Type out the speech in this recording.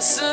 the.